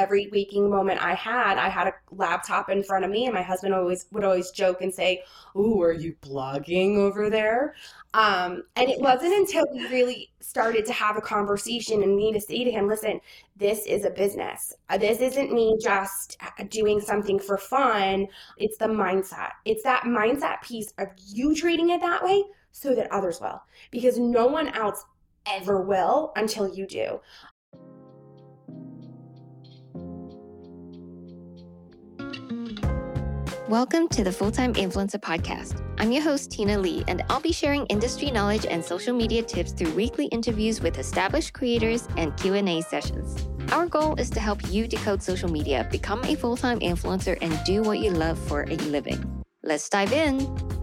every waking moment I had, I had a laptop in front of me, and my husband always would always joke and say, "Ooh, are you blogging over there?" Um, and it wasn't until we really started to have a conversation and me to say to him, "Listen, this is a business. Uh, this isn't me just uh, doing something for fun. It's the mindset. It's that mindset piece of you treating it that way." So that others will, because no one else ever will until you do. Welcome to the Full Time Influencer Podcast. I'm your host, Tina Lee, and I'll be sharing industry knowledge and social media tips through weekly interviews with established creators and Q&A sessions. Our goal is to help you decode social media, become a full-time influencer, and do what you love for a living. Let's dive in.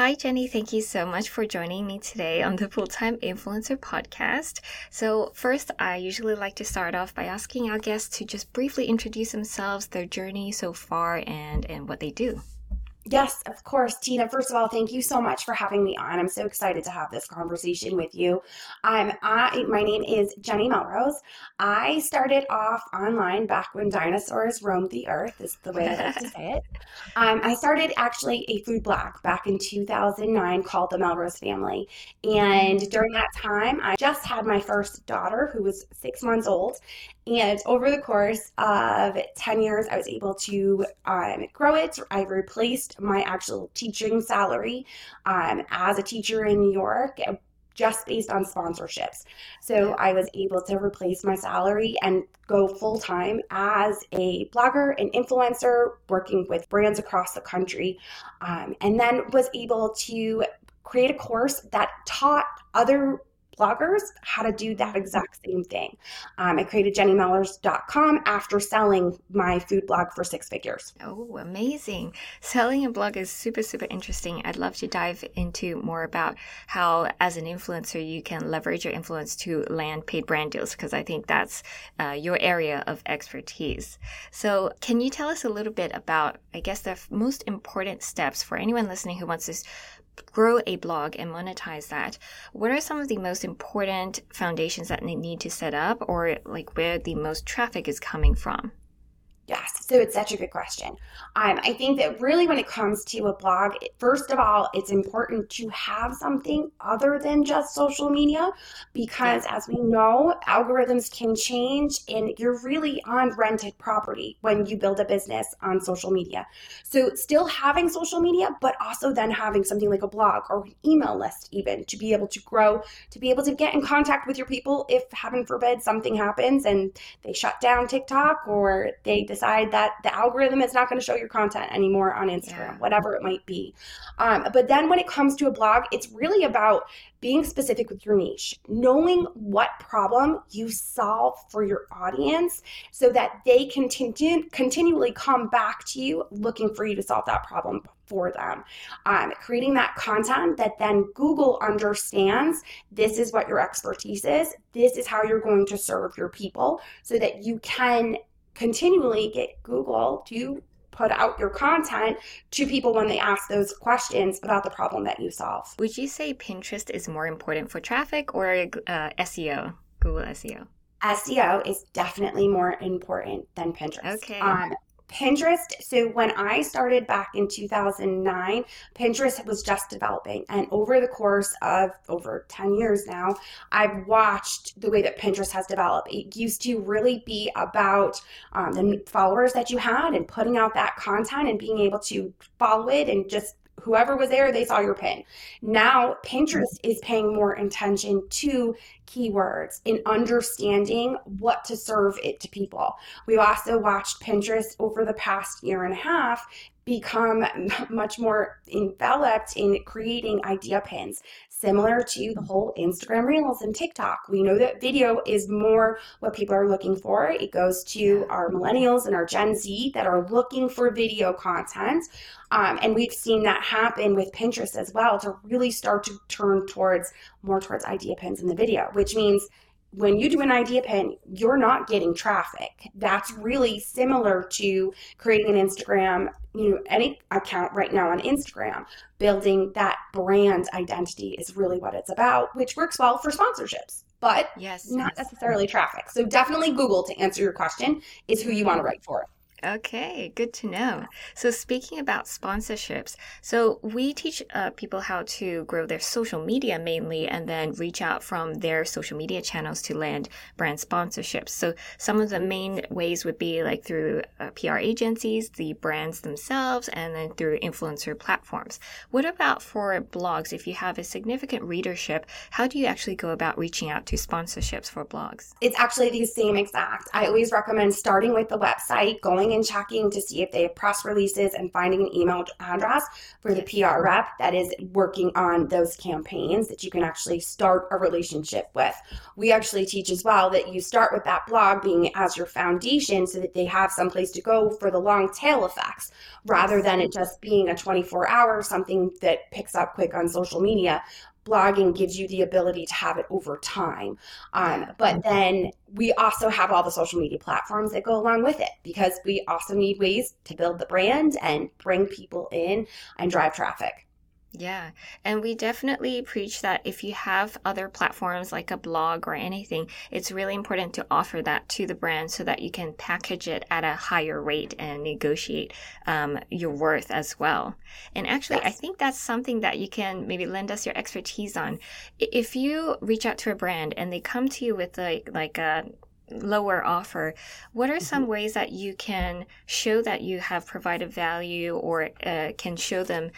Hi, Jenny. Thank you so much for joining me today on the Full Time Influencer podcast. So, first, I usually like to start off by asking our guests to just briefly introduce themselves, their journey so far, and, and what they do. Yes, of course, Tina. First of all, thank you so much for having me on. I'm so excited to have this conversation with you. Um, I, my name is Jenny Melrose. I started off online back when dinosaurs roamed the earth, is the way I like to say it. Um, I started actually a food blog back in 2009 called The Melrose Family. And during that time, I just had my first daughter who was six months old. And over the course of 10 years, I was able to um, grow it. I replaced my actual teaching salary um, as a teacher in New York just based on sponsorships. So I was able to replace my salary and go full time as a blogger, an influencer, working with brands across the country. Um, and then was able to create a course that taught other bloggers how to do that exact same thing. Um, I created jennymelrose.com after selling my food blog for six figures. Oh, amazing. Selling a blog is super, super interesting. I'd love to dive into more about how, as an influencer, you can leverage your influence to land paid brand deals because I think that's uh, your area of expertise. So, can you tell us a little bit about, I guess, the most important steps for anyone listening who wants to grow a blog and monetize that, what are some of the most important foundations that they need to set up or like where the most traffic is coming from? Yes, so it's such a good question. Um, I think that really when it comes to a blog, first of all, it's important to have something other than just social media because, as we know, algorithms can change and you're really on rented property when you build a business on social media. So, still having social media, but also then having something like a blog or an email list, even to be able to grow, to be able to get in contact with your people if, heaven forbid, something happens and they shut down TikTok or they decide decide that the algorithm is not going to show your content anymore on Instagram, yeah. whatever it might be. Um, but then when it comes to a blog, it's really about being specific with your niche, knowing what problem you solve for your audience so that they continue continually come back to you looking for you to solve that problem for them. Um, creating that content that then Google understands this is what your expertise is, this is how you're going to serve your people so that you can continually get Google to put out your content to people when they ask those questions about the problem that you solve. Would you say Pinterest is more important for traffic or uh, SEO, Google SEO? SEO is definitely more important than Pinterest. Okay. Um, Pinterest, so when I started back in 2009, Pinterest was just developing. And over the course of over 10 years now, I've watched the way that Pinterest has developed. It used to really be about um, the followers that you had and putting out that content and being able to follow it and just whoever was there, they saw your pin. Now, Pinterest is paying more attention to keywords in understanding what to serve it to people. We've also watched Pinterest over the past year and a half become much more enveloped in creating idea pins similar to the whole Instagram Reels and TikTok. We know that video is more what people are looking for. It goes to our millennials and our Gen Z that are looking for video content. Um, and we've seen that happen with Pinterest as well to really start to turn towards more towards idea pins in the video, which means when you do an idea pin, you're not getting traffic. That's really similar to creating an Instagram, you know, any account right now on Instagram. Building that brand identity is really what it's about, which works well for sponsorships. but yes, not necessarily traffic. So definitely Google to answer your question is who you want to write for. Okay, good to know. So, speaking about sponsorships, so we teach uh, people how to grow their social media mainly and then reach out from their social media channels to land brand sponsorships. So, some of the main ways would be like through uh, PR agencies, the brands themselves, and then through influencer platforms. What about for blogs? If you have a significant readership, how do you actually go about reaching out to sponsorships for blogs? It's actually the same exact. I always recommend starting with the website, going going and checking to see if they have press releases and finding an email address for the PR rep that is working on those campaigns that you can actually start a relationship with. We actually teach as well that you start with that blog being as your foundation so that they have some place to go for the long tail effects rather than it just being a 24 hour something that picks up quick on social media blogging gives you the ability to have it over time. Um, but then we also have all the social media platforms that go along with it because we also need ways to build the brand and bring people in and drive traffic. Yeah. And we definitely preach that if you have other platforms like a blog or anything, it's really important to offer that to the brand so that you can package it at a higher rate and negotiate um, your worth as well. And actually, yes. I think that's something that you can maybe lend us your expertise on. If you reach out to a brand and they come to you with like, like a, lower offer, what are some mm-hmm. ways that you can show that you have provided value or uh, can show them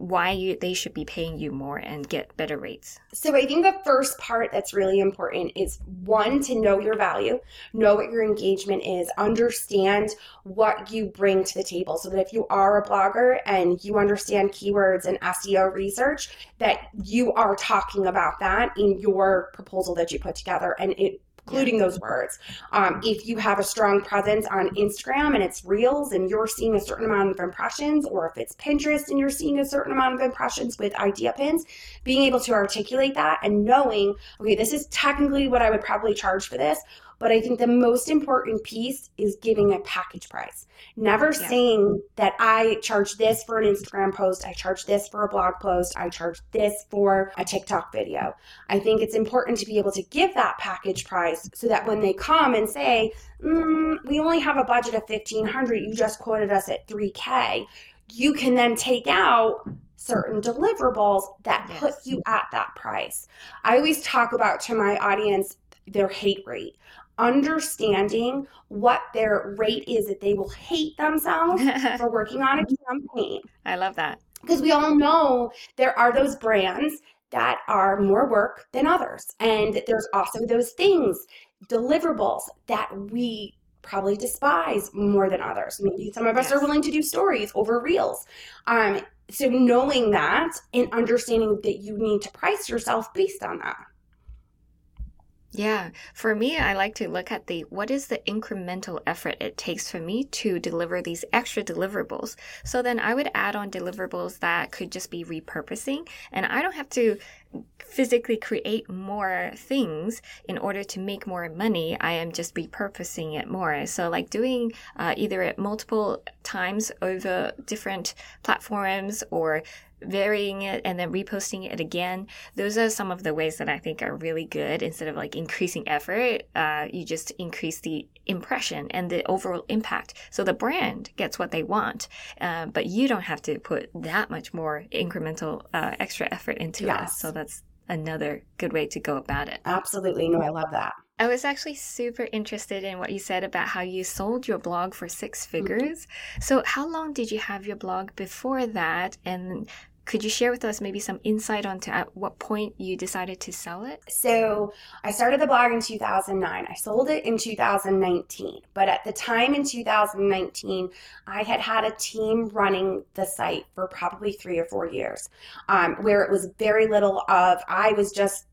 why you, they should be paying you more and get better rates? So I think the first part that's really important is one to know your value, know what your engagement is, understand what you bring to the table so that if you are a blogger and you understand keywords and SEO research that you are talking about that in your proposal that you put together and it including those words. Um, if you have a strong presence on Instagram and it's reels and you're seeing a certain amount of impressions, or if it's Pinterest and you're seeing a certain amount of impressions with idea pins, being able to articulate that and knowing, okay, this is technically what I would probably charge for this, but I think the most important piece is giving a package price. Never yeah. saying that I charge this for an Instagram post, I charge this for a blog post, I charge this for a TikTok video. I think it's important to be able to give that package price so that when they come and say, mm, we only have a budget of 1500 you just quoted us at 3K, you can then take out certain deliverables that yes. put you at that price. I always talk about to my audience their hate rate understanding what their rate is that they will hate themselves for working on a campaign. I love that. Because we all know there are those brands that are more work than others. And there's also those things, deliverables that we probably despise more than others. Maybe some of us yes. are willing to do stories over reels. Um, so knowing that and understanding that you need to price yourself based on that. Yeah, for me, I like to look at the what is the incremental effort it takes for me to deliver these extra deliverables. So then I would add on deliverables that could just be repurposing, and I don't have to physically create more things in order to make more money. I am just repurposing it more. So, like doing uh, either multiple times over different platforms or varying it and then reposting it again. Those are some of the ways that I think are really good. Instead of like increasing effort, uh, you just increase the impression and the overall impact. So the brand gets what they want, uh, but you don't have to put that much more incremental uh, extra effort into yes. it. So that's another good way to go about it. Absolutely. No, I love that. I was actually super interested in what you said about how you sold your blog for six mm-hmm. figures. Mm-hmm. So, how long did you have your blog before that? And could you share with us maybe some insight onto at what point you decided to sell it? So I started the blog in 2009. I sold it in 2019. But at the time in 2019, I had had a team running the site for probably three or four years, um, where it was very little of, I was just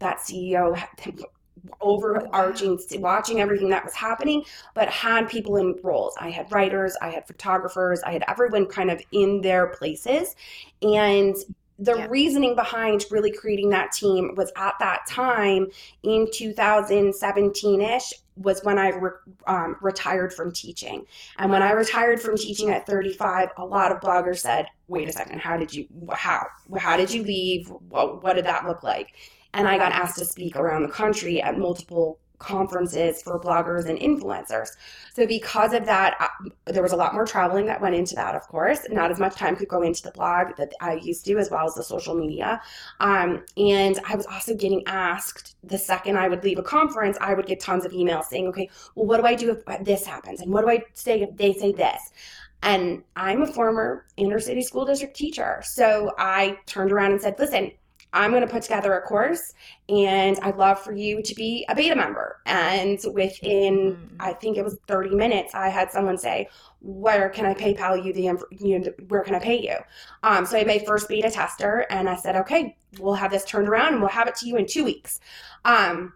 that CEO overarching watching everything that was happening but had people in roles i had writers i had photographers i had everyone kind of in their places and the yeah. reasoning behind really creating that team was at that time in 2017ish was when I re- um, retired from teaching. And when I retired from teaching at 35, a lot of bloggers said, "Wait a second, how did you how how did you leave? What, what did that look like?" And I got asked to speak around the country at multiple conferences for bloggers and influencers. So because of that, I, there was a lot more traveling that went into that, of course. Not as much time could go into the blog that I used to, as well as the social media. Um, and I was also getting asked the second I would leave a conference, I would get tons of emails saying, okay, well, what do I do if this happens? And what do I say if they say this? And I'm a former inner city school district teacher. So I turned around and said, listen, I'm going to put together a course and I'd love for you to be a beta member. And within, mm. I think it was 30 minutes, I had someone say, where can I PayPal you the, you know, where can I pay you? Um, so I made first beta tester and I said, okay, we'll have this turned around and we'll have it to you in two weeks. Um,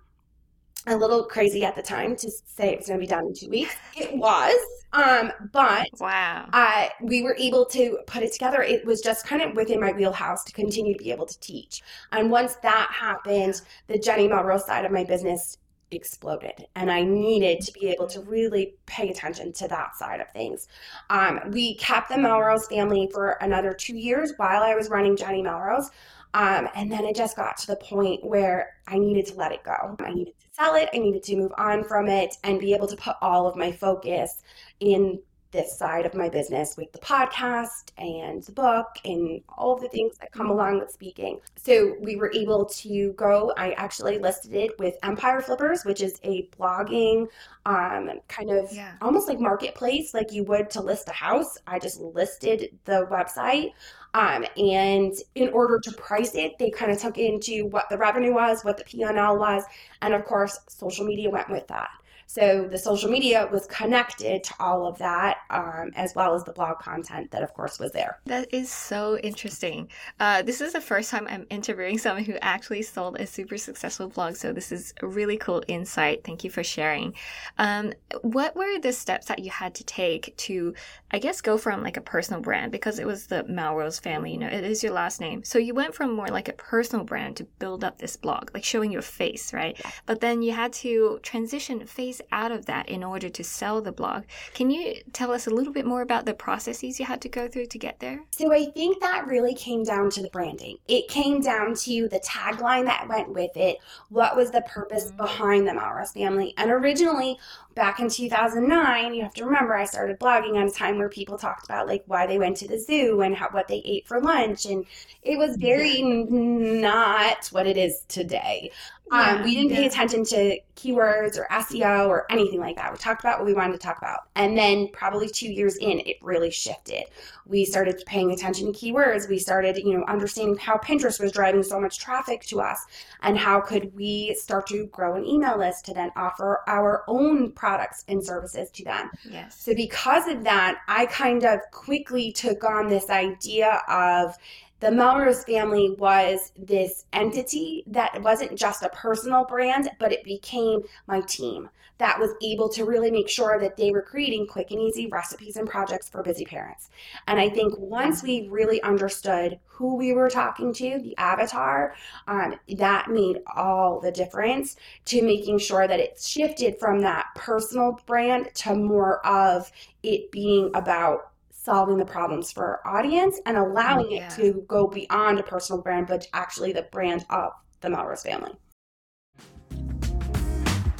a little crazy at the time to say it was going to be done in two weeks. It was, um, but wow, I we were able to put it together. It was just kind of within my wheelhouse to continue to be able to teach. And once that happened, the Jenny Melrose side of my business exploded and i needed to be able to really pay attention to that side of things um, we kept the melrose family for another two years while i was running jenny melrose um, and then it just got to the point where I needed to let it go. I needed sell it. I needed to move on from it and be able to put all of my focus in this side of my business with the podcast and the book and all of the things that come along with speaking. So we were able to go, I actually listed it with Empire Flippers, which is a blogging um, kind of yeah. almost like marketplace, like you would to list a house. I just listed the website. Um, and in order to price it, they kind of took into what the revenue was, what the P&L was, and of course, social media went with that. So the social media was connected to all of that, um, as well as the blog content that, of course, was there. That is so interesting. Uh, this is the first time I'm interviewing someone who actually sold a super successful blog. So this is a really cool insight. Thank you for sharing. Um, what were the steps that you had to take to, I guess, go from like a personal brand because it was the Melrose family, you know, it is your last name. So you went from more like a personal brand to build up this blog, like showing your face, right? But then you had to transition face out of that in order to sell the blog. Can you tell us a little bit more about the processes you had to go through to get there? So I think that really came down to the branding. It came down to the tagline that went with it. What was the purpose mm-hmm. behind the Melrose family? And originally, back in 2009, you have to remember I started blogging at a time where people talked about like why they went to the zoo and how, what they ate for lunch. And it was very not what it is today. Yeah, um, we didn't yeah. pay attention to keywords or SEO or anything like that. We talked about what we wanted to talk about. And then probably two years in, it really shifted. We started paying attention to keywords. We started, you know, understanding how Pinterest was driving so much traffic to us and how could we start to grow an email list to then offer our own products and services to them. Yes. So because of that, I kind of quickly took on this idea of the Melrose family was this entity that wasn't just a personal brand, but it became my team that was able to really make sure that they were creating quick and easy recipes and projects for busy parents. And I think once we really understood who we were talking to, the avatar, um, that made all the difference to making sure that it shifted from that personal brand to more of it being about solving the problems for our audience and allowing yeah. it to go beyond a personal brand, but actually the brand of the Melrose family.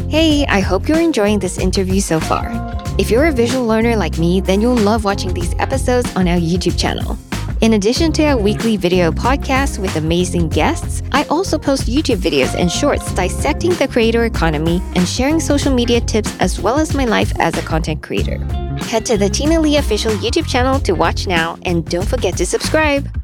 Hey, I hope you're enjoying this interview so far. If you're a visual learner like me, then you'll love watching these episodes on our YouTube channel. In addition to our weekly video podcast with amazing guests, I also post YouTube videos and shorts dissecting the creator economy and sharing social media tips as well as my life as a content creator. Head to the Tina Lee official YouTube channel to watch now and don't forget to subscribe.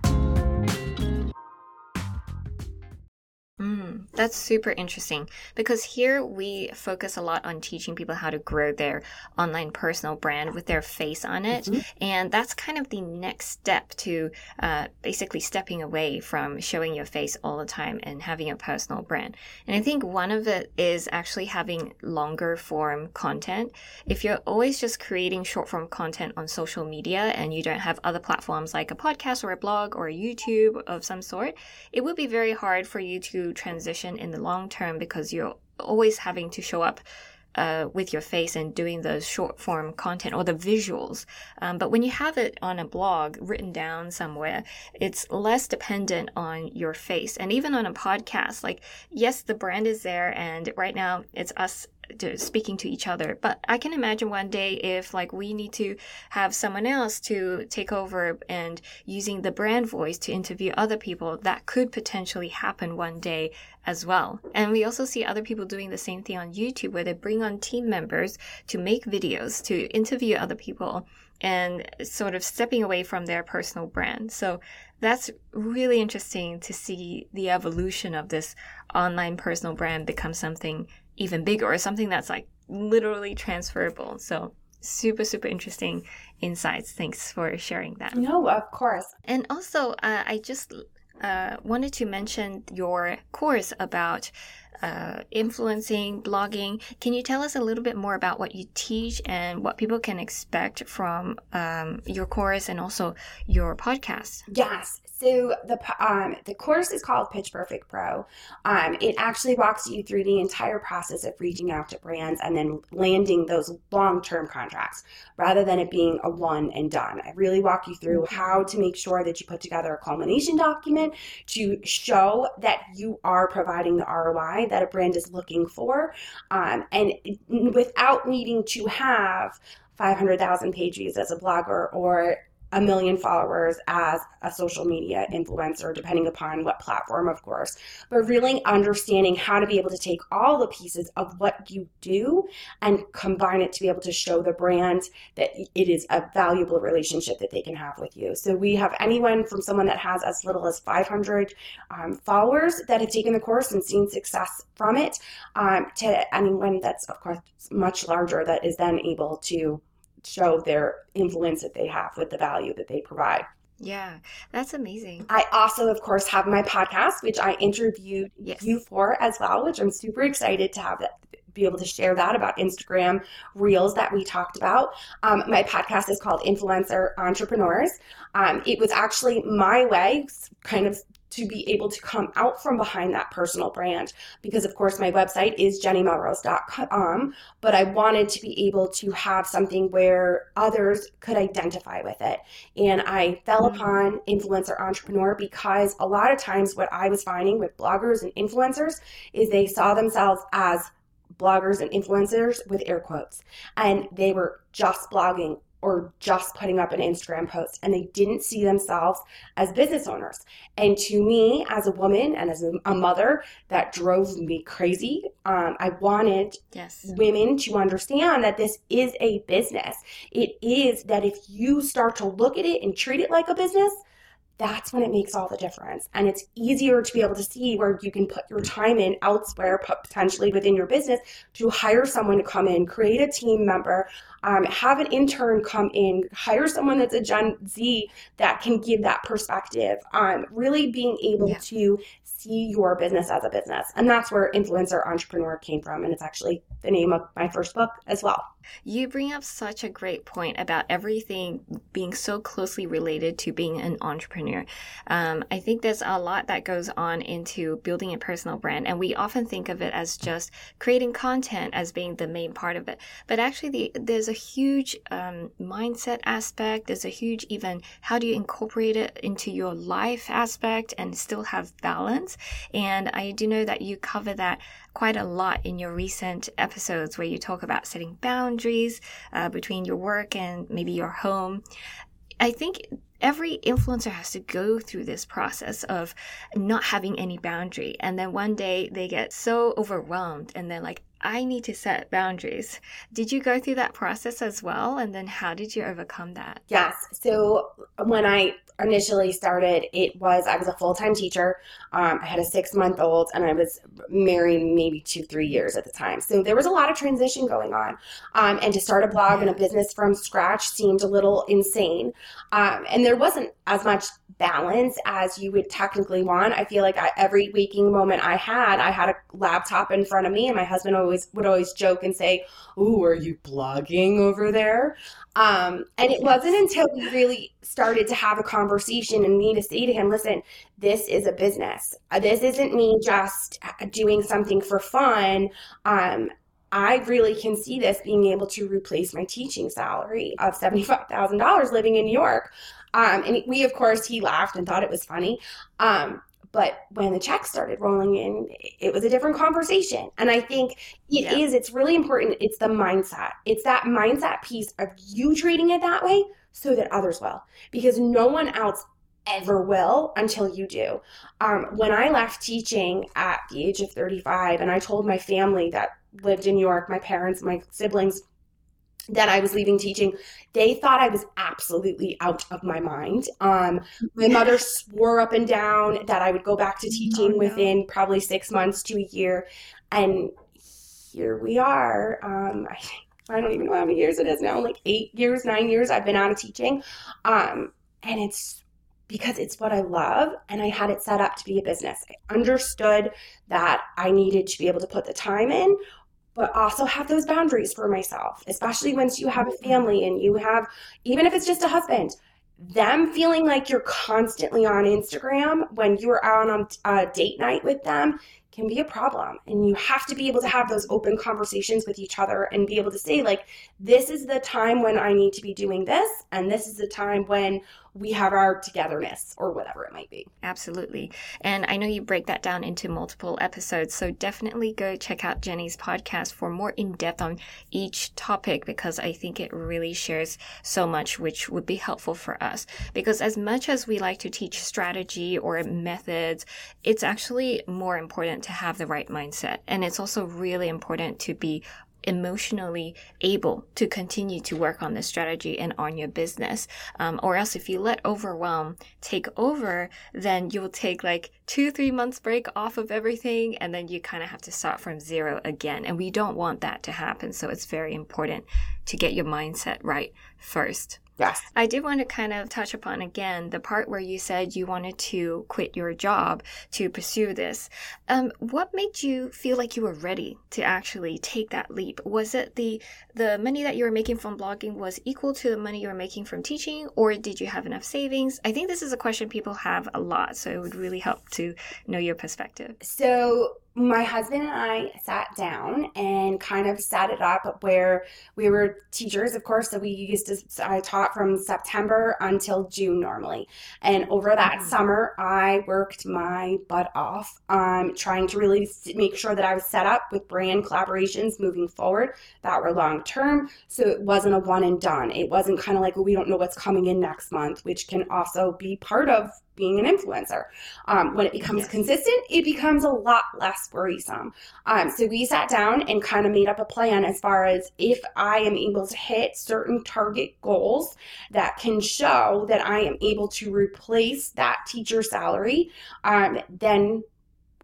That's super interesting because here we focus a lot on teaching people how to grow their online personal brand with their face on it. Mm-hmm. And that's kind of the next step to uh, basically stepping away from showing your face all the time and having a personal brand. And I think one of it is actually having longer form content. If you're always just creating short form content on social media and you don't have other platforms like a podcast or a blog or a YouTube of some sort, it would be very hard for you to transition in the long term because you're always having to show up uh, with your face and doing the short form content or the visuals. Um, but when you have it on a blog written down somewhere, it's less dependent on your face. And even on a podcast, like, yes, the brand is there, and right now it's us speaking to each other. But I can imagine one day if like we need to have someone else to take over and using the brand voice to interview other people, that could potentially happen one day as well. And we also see other people doing the same thing on YouTube where they bring on team members to make videos, to interview other people and sort of stepping away from their personal brand. So that's really interesting to see the evolution of this online personal brand become something even bigger or something that's like literally transferable. So super, super interesting insights. Thanks for sharing that. No, of course. And also, uh, I just uh, wanted to mention your course about uh, influencing, blogging. Can you tell us a little bit more about what you teach and what people can expect from um, your course and also your podcast? Yes. So the um, the course is called Pitch Perfect Pro. Um, it actually walks you through the entire process of reaching out to brands and then landing those long term contracts, rather than it being a one and done. I really walk you through mm-hmm. how to make sure that you put together a culmination document to show that you are providing the ROI that a brand is looking for, um, and without needing to have 500,000 page views as a blogger or a million followers as a social media influencer, depending upon what platform, of course, but really understanding how to be able to take all the pieces of what you do and combine it to be able to show the brand that it is a valuable relationship that they can have with you. So we have anyone from someone that has as little as 500 um, followers that have taken the course and seen success from it um, to anyone that's, of course, much larger that is then able to show their influence that they have with the value that they provide. Yeah, that's amazing. I also, of course, have my podcast, which I interviewed yes. you for as well, which I'm super excited to have that be able to share that about Instagram reels that we talked about. Um, my podcast is called Influencer Entrepreneurs. Um, it was actually my way, kind of to be able to come out from behind that personal brand because of course my website is jennymelrose.com but i wanted to be able to have something where others could identify with it and i fell mm-hmm. upon influencer entrepreneur because a lot of times what i was finding with bloggers and influencers is they saw themselves as bloggers and influencers with air quotes and they were just blogging or just putting up an Instagram post and they didn't see themselves as business owners. And to me, as a woman and as a mother, that drove me crazy. Um, I wanted yes. women to understand that this is a business. It is that if you start to look at it and treat it like a business, that's when it makes all the difference. And it's easier to be able to see where you can put your time in elsewhere, potentially within your business, to hire someone to come in, create a team member, um, have an intern come in, hire someone that's a Gen Z that can give that perspective. Um, really being able yeah. to see your business as a business. And that's where Influencer Entrepreneur came from. And it's actually the name of my first book as well. You bring up such a great point about everything being so closely related to being an entrepreneur. Um, I think there's a lot that goes on into building a personal brand, and we often think of it as just creating content as being the main part of it. But actually, the, there's a huge um, mindset aspect. There's a huge even how do you incorporate it into your life aspect and still have balance. And I do know that you cover that quite a lot in your recent episodes where you talk about setting boundaries uh, between your work and maybe your home. I think every influencer has to go through this process of not having any boundary. And then one day they get so overwhelmed and they're like, I need to set boundaries. Did you go through that process as well? And then how did you overcome that? Yes. So when I initially started, it was I was a full time teacher. Um, I had a six month old, and I was married maybe two, three years at the time. So there was a lot of transition going on. Um, and to start a blog and a business from scratch seemed a little insane. Um, and there wasn't as much balance as you would technically want. I feel like I, every waking moment I had, I had a laptop in front of me, and my husband always would always joke and say, "Oh, are you blogging over there?" Um, and it wasn't until we really started to have a conversation and me to say to him, "Listen, this is a business. Uh, this isn't me just uh, doing something for fun." Um, I really can see this being able to replace my teaching salary of $75,000 living in New York. Um, and we, of course, he laughed and thought it was funny. Um, but when the checks started rolling in, it was a different conversation. And I think it yeah. is. it's really important. It's the mindset. It's that mindset piece of you treating it that way so that others will, because no one else ever will until you do. Um, when I left teaching at the age of 35, and I told my family that lived in New York, my parents, my siblings, that I was leaving teaching, they thought I was absolutely out of my mind. Um, my mother swore up and down that I would go back to teaching oh, no. within probably six months to a year. And here we are. Um, I, I, don't even know how many years it is now, like eight years, nine years I've been out of teaching. Um, and it's because it's what I love and I had it set up to be a business. I understood that I needed to be able to put the time in but also have those boundaries for myself, especially once you have a family and you have, even if it's just a husband, them feeling like you're constantly on Instagram when you're out on a date night with them can be a problem. And you have to be able to have those open conversations with each other and be able to say, like, this is the time when I need to be doing this, and this is the time when we have our togetherness or whatever it might be. Absolutely. And I know you break that down into multiple episodes. So definitely go check out Jenny's podcast for more in depth on each topic because I think it really shares so much, which would be helpful for us. Because as much as we like to teach strategy or methods, it's actually more important to have the right mindset. And it's also really important to be emotionally able to continue to work on the strategy and on your business. Um, or else if you let overwhelm take over, then you will take like two, three months break off of everything. And then you kind of have to start from zero again. And we don't want that to happen. So it's very important to get your mindset right first. Yes. I did want to kind of touch upon again the part where you said you wanted to quit your job to pursue this. Um, what made you feel like you were ready to actually take that leap? Was it the the money that you were making from blogging was equal to the money you were making from teaching, or did you have enough savings? I think this is a question people have a lot, so it would really help to know your perspective. So my husband and I sat down and kind of set it up where we were teachers, of course, so we used to, I taught from September until June normally. And over that mm-hmm. summer, I worked my butt off, um, trying to really make sure that I was set up with brand collaborations moving forward that were long term. So it wasn't a one and done. It wasn't kind of like, well, we don't know what's coming in next month, which can also be part of being an influencer. Um, when it becomes yes. consistent, it becomes a lot less worrisome. Um, so we sat down and kind of made up a plan as far as if I am able to hit certain target goals that can show that I am able to replace that teacher salary, um, then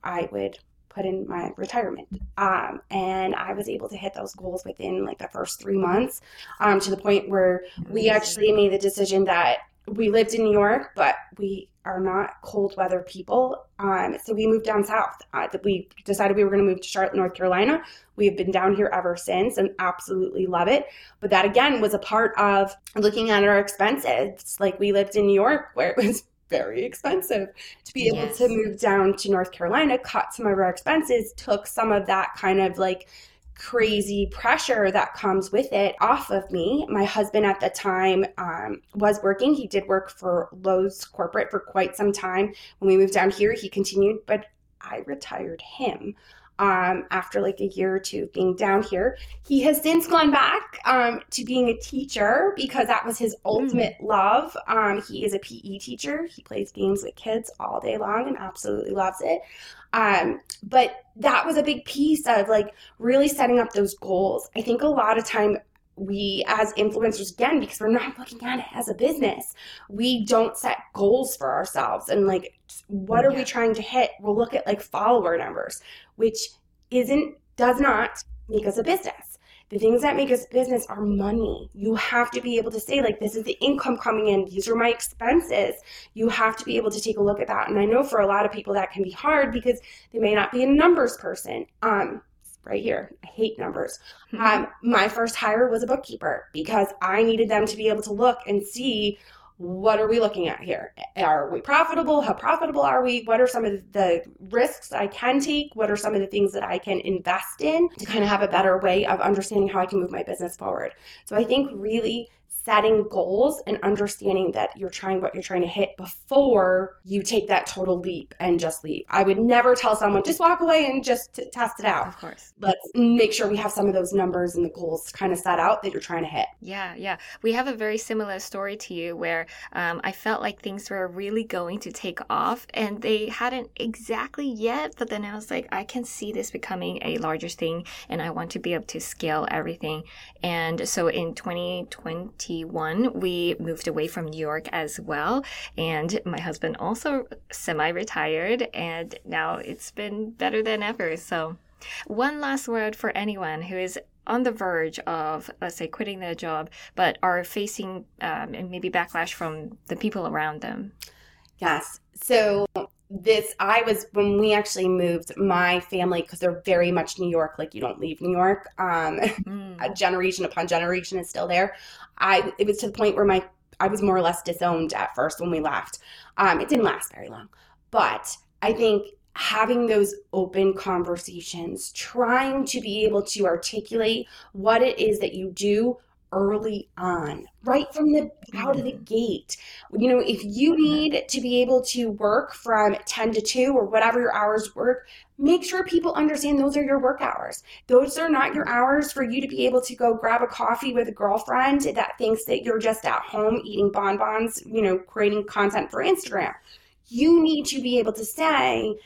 I would put in my retirement. Um, and I was able to hit those goals within like the first three months um, to the point where we actually made the decision that we lived in New York, but we are not cold weather people. Um, so we moved down south. Uh, we decided we were going to move to Charlotte, North Carolina. We have been down here ever since and absolutely love it. But that again was a part of looking at our expenses. Like we lived in New York where it was very expensive to be able yes. to move down to North Carolina, cut some of our expenses, took some of that kind of like crazy pressure that comes with it off of me. My husband at the time um, was working. He did work for Lowe's corporate for quite some time. When we moved down here, he continued, but I retired him um, after like a year or two being down here. He has since gone back um, to being a teacher because that was his ultimate mm. love. Um, he is a PE teacher. He plays games with kids all day long and absolutely loves it. Um, but that was a big piece of like really setting up those goals. I think a lot of time we as influencers again because we're not looking at it as a business we don't set goals for ourselves and like what are yeah. we trying to hit we'll look at like follower numbers which isn't does not make us a business the things that make us business are money you have to be able to say like this is the income coming in these are my expenses you have to be able to take a look at that and i know for a lot of people that can be hard because they may not be a numbers person um right here. I hate numbers. Mm-hmm. Um, my first hire was a bookkeeper because I needed them to be able to look and see what are we looking at here? Are we profitable? How profitable are we? What are some of the risks I can take? What are some of the things that I can invest in to kind of have a better way of understanding how I can move my business forward? So I think really setting goals and understanding that you're trying what you're trying to hit before you take that total leap and just leave. I would never tell someone just walk away and just t- test it out. Of course. Let's make sure we have some of those numbers and the goals kind of set out that you're trying to hit. Yeah, yeah. We have a very similar story to you where um, I felt like things were really going to take off and they hadn't exactly yet, but then I was like, I can see this becoming a larger thing and I want to be able to scale everything. And so in 2020, we moved away from New York as well. And my husband also semi retired, and now it's been better than ever. So, one last word for anyone who is on the verge of, let's say, quitting their job, but are facing um, maybe backlash from the people around them. Yes. So this i was when we actually moved my family because they're very much new york like you don't leave new york um mm. generation upon generation is still there. I it was to the point where my i was more or less disowned at first when we left. Um it didn't last very long. But i think having those open conversations trying to be able to articulate what it is that you do early on, right from the out of the mm-hmm. gate. You know, if you need to be able to work from 10 to 2 or whatever your hours work, make sure people understand those are your work hours. Those are not your hours for you to be able to go grab a coffee with a girlfriend that thinks that you're just at home eating bonbons, you know, creating content for Instagram. You need to be able to say,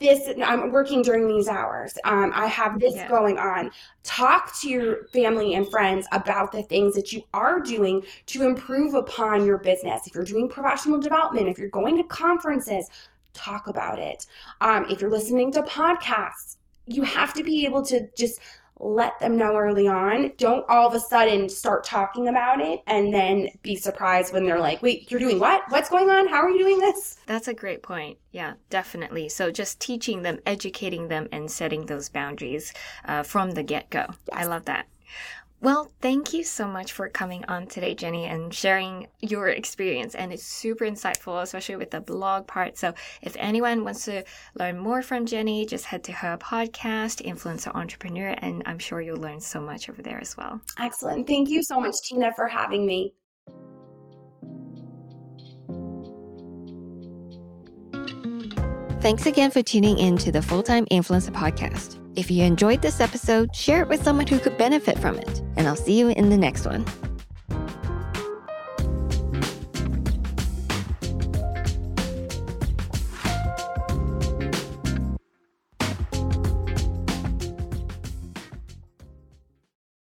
this i'm working during these hours. Um, i have this yeah. going on. Talk to your family and friends about the things that you are doing to improve upon your business. If you're doing professional development if you're going to conferences talk about it. Um, if you're listening to podcasts you have to be able to just let them know early on. Don't all of a sudden start talking about it and then be surprised when they're like, wait, you're doing what? What's going on? How are you doing this? That's a great point. Yeah, definitely. So just teaching them, educating them, and setting those boundaries uh, from the get go. Yes. I love that. Well, thank you so much for coming on today, Jenny, and sharing your experience. And it's super insightful, especially with the blog part. So if anyone wants to learn more from Jenny, just head to her podcast, Influencer Entrepreneur, and I'm sure you'll learn so much over there as well. Excellent. Thank you so much, Tina, for having me. Thanks again for tuning in to the Full Time Influencer Podcast. If you enjoyed this episode, share it with someone who could benefit from it. And I'll see you in the next one.